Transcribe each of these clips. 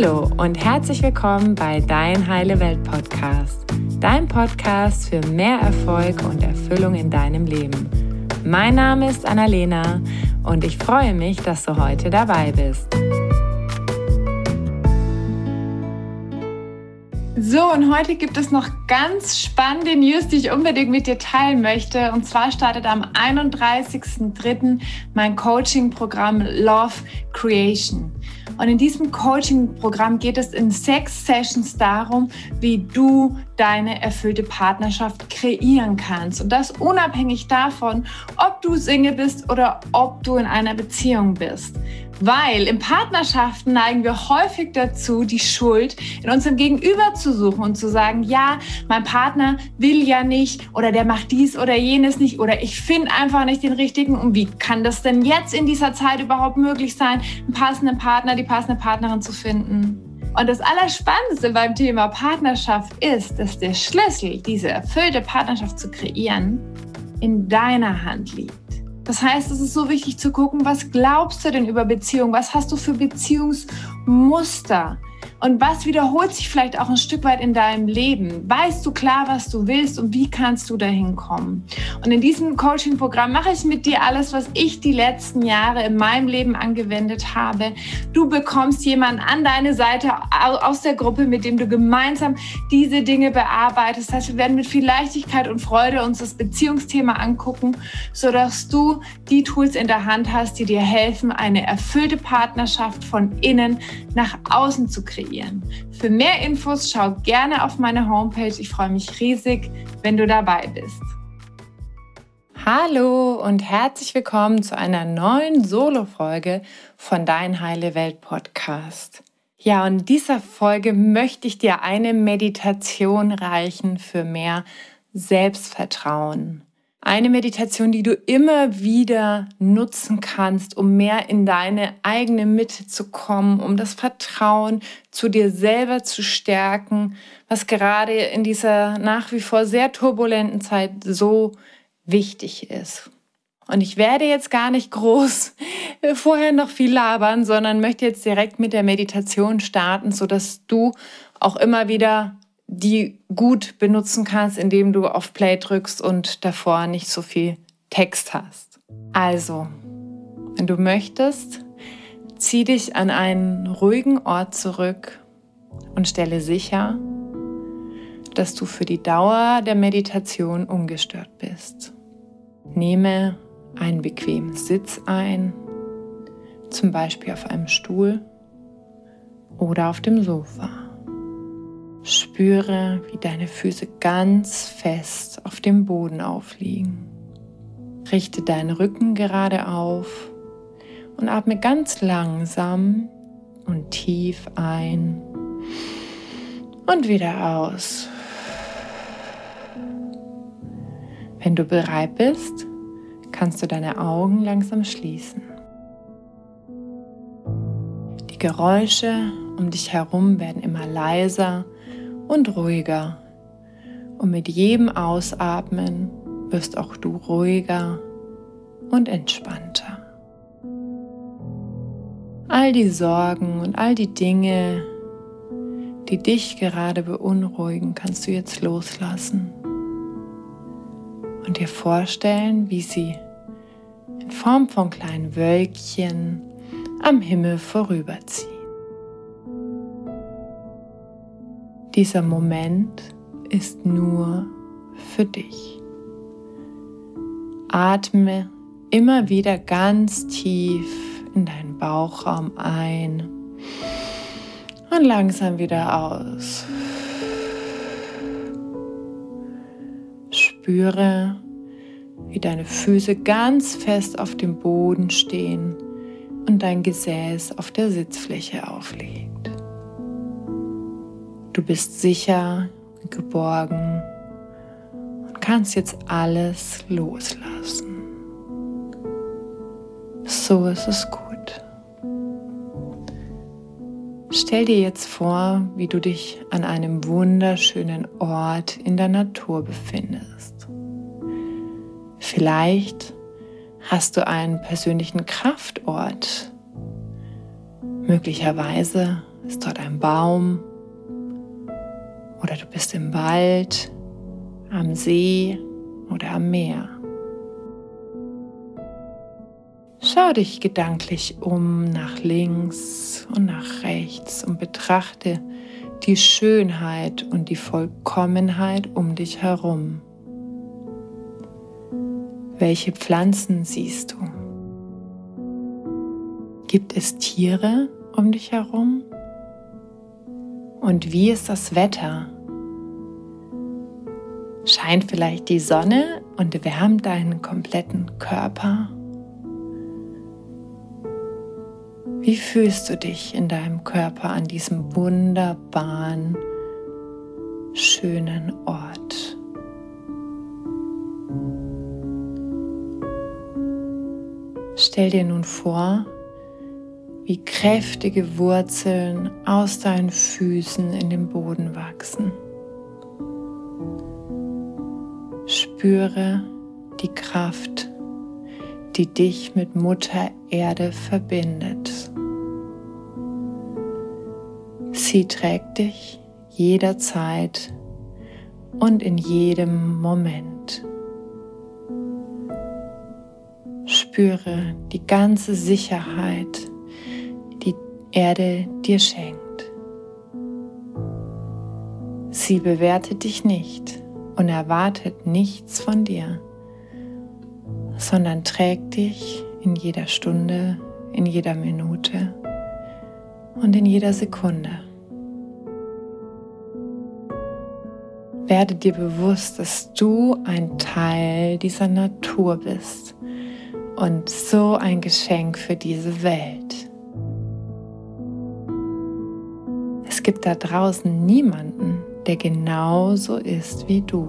Hallo und herzlich willkommen bei Dein Heile Welt Podcast, dein Podcast für mehr Erfolg und Erfüllung in deinem Leben. Mein Name ist Annalena und ich freue mich, dass du heute dabei bist. So, und heute gibt es noch ganz spannende News, die ich unbedingt mit dir teilen möchte. Und zwar startet am 31.03. mein Coaching-Programm Love Creation. Und in diesem Coaching-Programm geht es in sechs Sessions darum, wie du deine erfüllte Partnerschaft kreieren kannst. Und das unabhängig davon, ob du Single bist oder ob du in einer Beziehung bist. Weil in Partnerschaften neigen wir häufig dazu, die Schuld in unserem Gegenüber zu suchen und zu sagen, ja, mein Partner will ja nicht oder der macht dies oder jenes nicht oder ich finde einfach nicht den richtigen. Und wie kann das denn jetzt in dieser Zeit überhaupt möglich sein, einen passenden Partner, die passende Partnerin zu finden? Und das Allerspannendste beim Thema Partnerschaft ist, dass der Schlüssel, diese erfüllte Partnerschaft zu kreieren, in deiner Hand liegt. Das heißt, es ist so wichtig zu gucken, was glaubst du denn über Beziehungen? Was hast du für Beziehungsmuster? Und was wiederholt sich vielleicht auch ein Stück weit in deinem Leben? Weißt du klar, was du willst und wie kannst du dahin kommen? Und in diesem Coaching-Programm mache ich mit dir alles, was ich die letzten Jahre in meinem Leben angewendet habe. Du bekommst jemanden an deine Seite aus der Gruppe, mit dem du gemeinsam diese Dinge bearbeitest. Das heißt, wir werden mit viel Leichtigkeit und Freude uns das Beziehungsthema angucken, sodass du die Tools in der Hand hast, die dir helfen, eine erfüllte Partnerschaft von innen nach außen zu kreieren kreieren. Für mehr Infos schau gerne auf meine Homepage. Ich freue mich riesig, wenn du dabei bist. Hallo und herzlich willkommen zu einer neuen Solo-Folge von Dein Heile Welt Podcast. Ja, und in dieser Folge möchte ich dir eine Meditation reichen für mehr Selbstvertrauen. Eine Meditation, die du immer wieder nutzen kannst, um mehr in deine eigene Mitte zu kommen, um das Vertrauen zu dir selber zu stärken, was gerade in dieser nach wie vor sehr turbulenten Zeit so wichtig ist. Und ich werde jetzt gar nicht groß vorher noch viel labern, sondern möchte jetzt direkt mit der Meditation starten, sodass du auch immer wieder die gut benutzen kannst, indem du auf Play drückst und davor nicht so viel Text hast. Also, wenn du möchtest, zieh dich an einen ruhigen Ort zurück und stelle sicher, dass du für die Dauer der Meditation ungestört bist. Nehme einen bequemen Sitz ein, zum Beispiel auf einem Stuhl oder auf dem Sofa. Spüre, wie deine Füße ganz fest auf dem Boden aufliegen. Richte deinen Rücken gerade auf und atme ganz langsam und tief ein und wieder aus. Wenn du bereit bist, kannst du deine Augen langsam schließen. Die Geräusche um dich herum werden immer leiser und ruhiger. Und mit jedem Ausatmen wirst auch du ruhiger und entspannter. All die Sorgen und all die Dinge, die dich gerade beunruhigen, kannst du jetzt loslassen und dir vorstellen, wie sie in Form von kleinen Wölkchen am Himmel vorüberziehen. Dieser Moment ist nur für dich. Atme immer wieder ganz tief in deinen Bauchraum ein und langsam wieder aus. Spüre, wie deine Füße ganz fest auf dem Boden stehen und dein Gesäß auf der Sitzfläche aufliegt. Du bist sicher, geborgen und kannst jetzt alles loslassen. So ist es gut. Stell dir jetzt vor, wie du dich an einem wunderschönen Ort in der Natur befindest. Vielleicht hast du einen persönlichen Kraftort Möglicherweise ist dort ein Baum oder du bist im Wald, am See oder am Meer. Schau dich gedanklich um nach links und nach rechts und betrachte die Schönheit und die Vollkommenheit um dich herum. Welche Pflanzen siehst du? Gibt es Tiere um dich herum? Und wie ist das Wetter? Scheint vielleicht die Sonne und wärmt deinen kompletten Körper? Wie fühlst du dich in deinem Körper an diesem wunderbaren, schönen Ort? Stell dir nun vor, wie kräftige Wurzeln aus deinen Füßen in den Boden wachsen. Spüre die Kraft, die dich mit Mutter Erde verbindet. Sie trägt dich jederzeit und in jedem Moment. Spüre die ganze Sicherheit, Erde dir schenkt. Sie bewertet dich nicht und erwartet nichts von dir, sondern trägt dich in jeder Stunde, in jeder Minute und in jeder Sekunde. Werde dir bewusst, dass du ein Teil dieser Natur bist und so ein Geschenk für diese Welt. Gibt da draußen niemanden, der genauso ist wie du.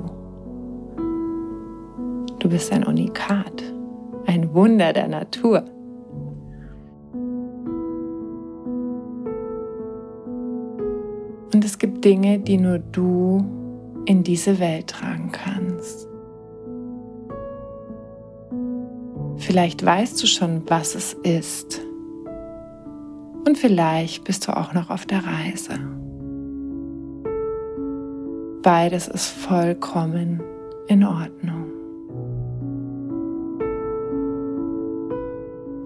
Du bist ein Unikat, ein Wunder der Natur. Und es gibt Dinge, die nur du in diese Welt tragen kannst. Vielleicht weißt du schon, was es ist. Und vielleicht bist du auch noch auf der Reise. Beides ist vollkommen in Ordnung.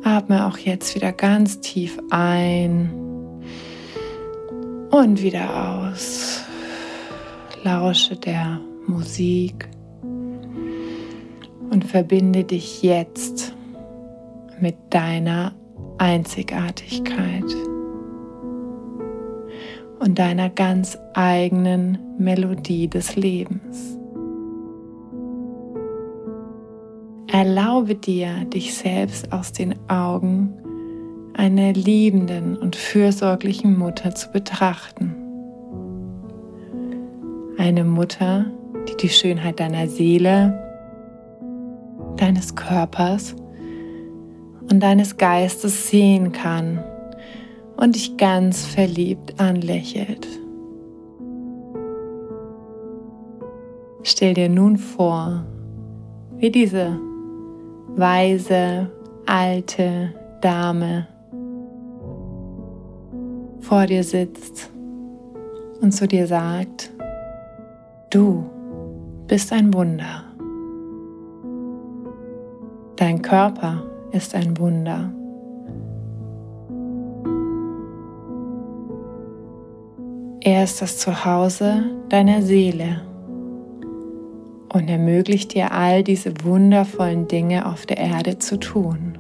Atme auch jetzt wieder ganz tief ein und wieder aus lausche der Musik und verbinde dich jetzt mit deiner Einzigartigkeit und deiner ganz eigenen Melodie des Lebens. Erlaube dir, dich selbst aus den Augen einer liebenden und fürsorglichen Mutter zu betrachten eine Mutter, die die Schönheit deiner Seele, deines Körpers und deines Geistes sehen kann und dich ganz verliebt anlächelt. Stell dir nun vor, wie diese weise, alte Dame vor dir sitzt und zu dir sagt, Du bist ein Wunder. Dein Körper ist ein Wunder. Er ist das Zuhause deiner Seele und ermöglicht dir all diese wundervollen Dinge auf der Erde zu tun.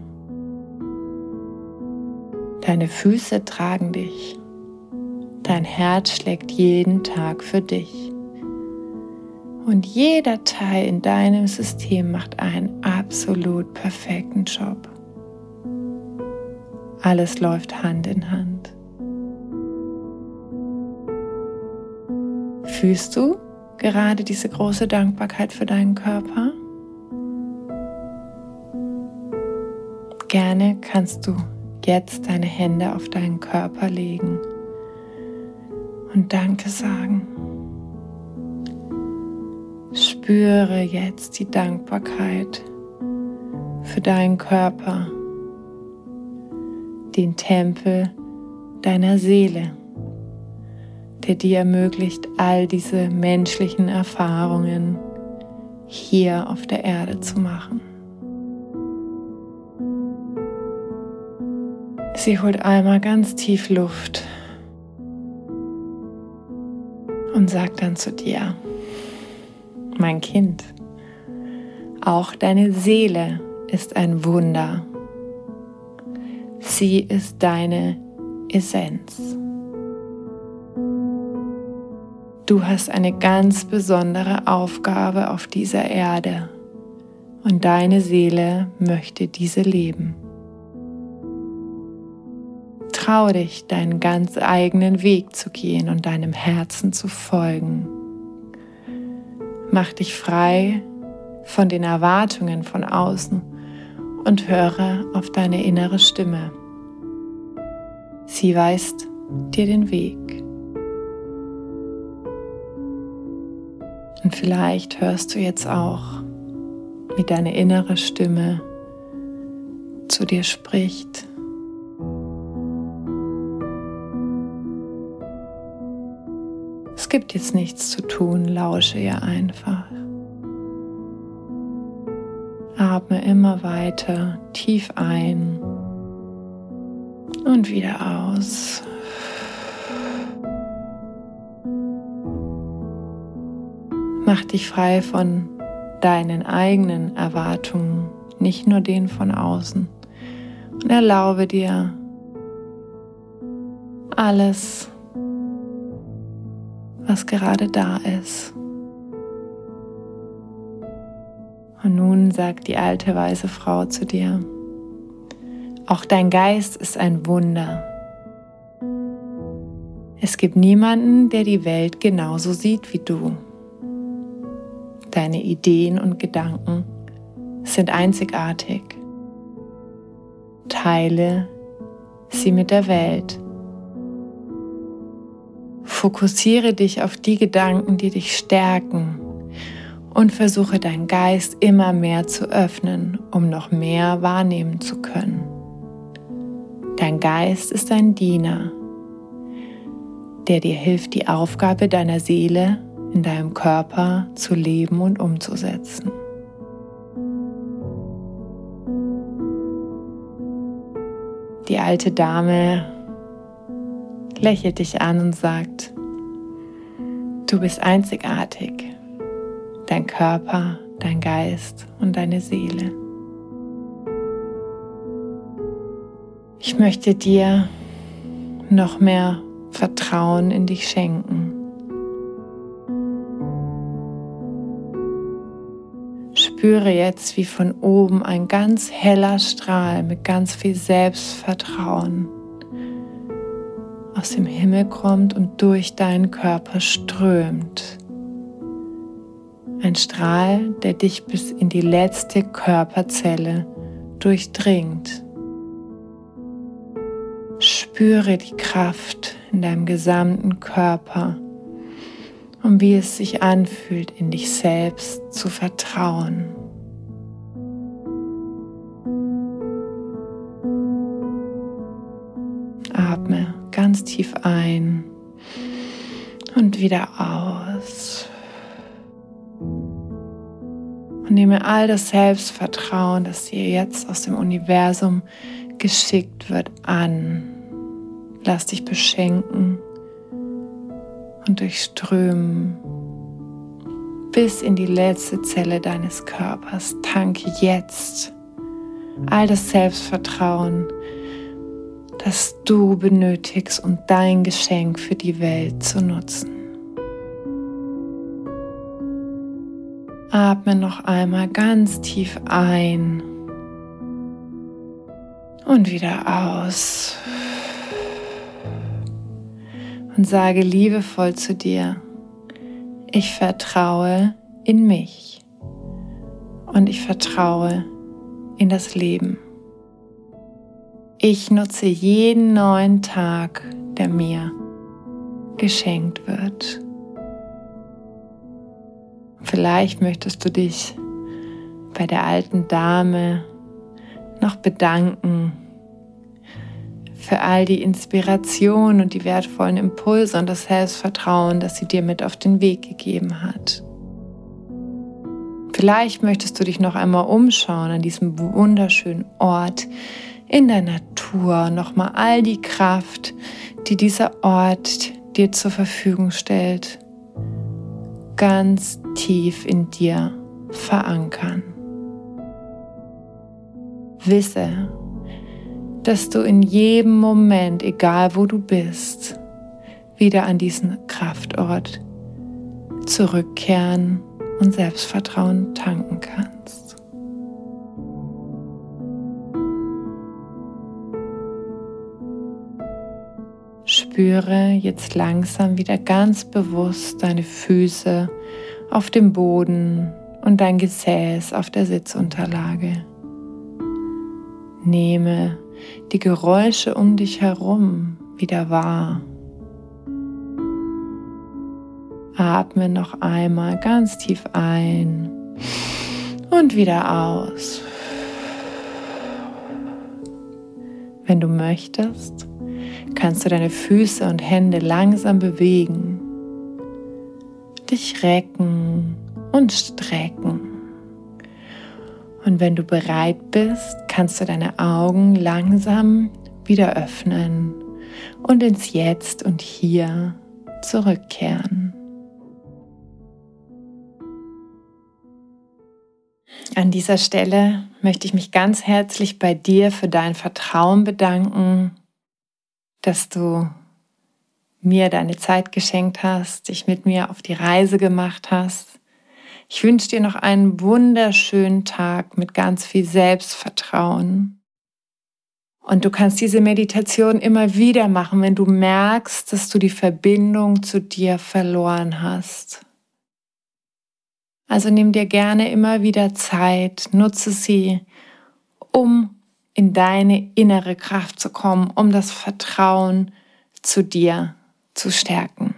Deine Füße tragen dich. Dein Herz schlägt jeden Tag für dich. Und jeder Teil in deinem System macht einen absolut perfekten Job. Alles läuft Hand in Hand. Fühlst du gerade diese große Dankbarkeit für deinen Körper? Gerne kannst du jetzt deine Hände auf deinen Körper legen und Danke sagen. Spüre jetzt die Dankbarkeit für deinen Körper, den Tempel deiner Seele, der dir ermöglicht, all diese menschlichen Erfahrungen hier auf der Erde zu machen. Sie holt einmal ganz tief Luft und sagt dann zu dir, mein Kind, auch deine Seele ist ein Wunder. Sie ist deine Essenz. Du hast eine ganz besondere Aufgabe auf dieser Erde und deine Seele möchte diese leben. Trau dich, deinen ganz eigenen Weg zu gehen und deinem Herzen zu folgen. Mach dich frei von den Erwartungen von außen und höre auf deine innere Stimme. Sie weist dir den Weg. Und vielleicht hörst du jetzt auch, wie deine innere Stimme zu dir spricht. Gibt jetzt nichts zu tun, lausche ihr einfach. Atme immer weiter tief ein und wieder aus. Mach dich frei von deinen eigenen Erwartungen, nicht nur den von außen. Und erlaube dir alles was gerade da ist. Und nun sagt die alte weise Frau zu dir, auch dein Geist ist ein Wunder. Es gibt niemanden, der die Welt genauso sieht wie du. Deine Ideen und Gedanken sind einzigartig. Teile sie mit der Welt Fokussiere dich auf die Gedanken, die dich stärken und versuche deinen Geist immer mehr zu öffnen, um noch mehr wahrnehmen zu können. Dein Geist ist ein Diener, der dir hilft, die Aufgabe deiner Seele in deinem Körper zu leben und umzusetzen. Die alte Dame lächelt dich an und sagt, Du bist einzigartig. Dein Körper, dein Geist und deine Seele. Ich möchte dir noch mehr Vertrauen in dich schenken. Spüre jetzt, wie von oben ein ganz heller Strahl mit ganz viel Selbstvertrauen aus dem Himmel kommt und durch deinen Körper strömt. Ein Strahl, der dich bis in die letzte Körperzelle durchdringt. Spüre die Kraft in deinem gesamten Körper und wie es sich anfühlt, in dich selbst zu vertrauen. Tief ein und wieder aus. Und nehme all das Selbstvertrauen, das dir jetzt aus dem Universum geschickt wird, an. Lass dich beschenken und durchströmen bis in die letzte Zelle deines Körpers. Tanke jetzt all das Selbstvertrauen, das du benötigst, um dein Geschenk für die Welt zu nutzen. Atme noch einmal ganz tief ein und wieder aus. Und sage liebevoll zu dir, ich vertraue in mich und ich vertraue in das Leben. Ich nutze jeden neuen Tag, der mir geschenkt wird. Vielleicht möchtest du dich bei der alten Dame noch bedanken für all die Inspiration und die wertvollen Impulse und das Selbstvertrauen, das sie dir mit auf den Weg gegeben hat. Vielleicht möchtest du dich noch einmal umschauen an diesem wunderschönen Ort in der Natur, nochmal all die Kraft, die dieser Ort dir zur Verfügung stellt, ganz tief in dir verankern. Wisse, dass du in jedem Moment, egal wo du bist, wieder an diesen Kraftort zurückkehren und Selbstvertrauen tanken kannst. Spüre jetzt langsam wieder ganz bewusst deine Füße auf dem Boden und dein Gesäß auf der Sitzunterlage. Nehme die Geräusche um dich herum wieder wahr. Atme noch einmal ganz tief ein und wieder aus. Wenn du möchtest, kannst du deine Füße und Hände langsam bewegen, dich recken und strecken. Und wenn du bereit bist, kannst du deine Augen langsam wieder öffnen und ins Jetzt und Hier zurückkehren. An dieser Stelle möchte ich mich ganz herzlich bei dir für dein Vertrauen bedanken, dass du mir deine Zeit geschenkt hast, dich mit mir auf die Reise gemacht hast. Ich wünsche dir noch einen wunderschönen Tag mit ganz viel Selbstvertrauen. Und du kannst diese Meditation immer wieder machen, wenn du merkst, dass du die Verbindung zu dir verloren hast. Also nimm dir gerne immer wieder Zeit, nutze sie, um in deine innere Kraft zu kommen, um das Vertrauen zu dir zu stärken.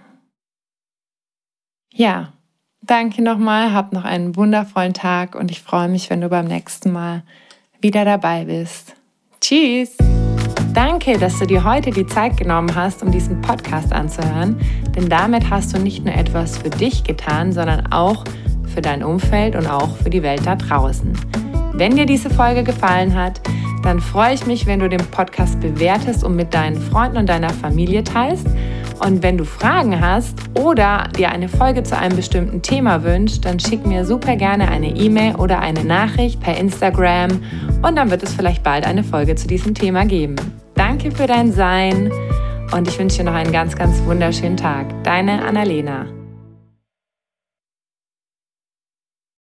Ja, danke nochmal, hab noch einen wundervollen Tag und ich freue mich, wenn du beim nächsten Mal wieder dabei bist. Tschüss! Danke, dass du dir heute die Zeit genommen hast, um diesen Podcast anzuhören, denn damit hast du nicht nur etwas für dich getan, sondern auch für dein Umfeld und auch für die Welt da draußen. Wenn dir diese Folge gefallen hat, dann freue ich mich, wenn du den Podcast bewertest und mit deinen Freunden und deiner Familie teilst. Und wenn du Fragen hast oder dir eine Folge zu einem bestimmten Thema wünschst, dann schick mir super gerne eine E-Mail oder eine Nachricht per Instagram und dann wird es vielleicht bald eine Folge zu diesem Thema geben. Danke für dein Sein und ich wünsche dir noch einen ganz, ganz wunderschönen Tag. Deine Annalena.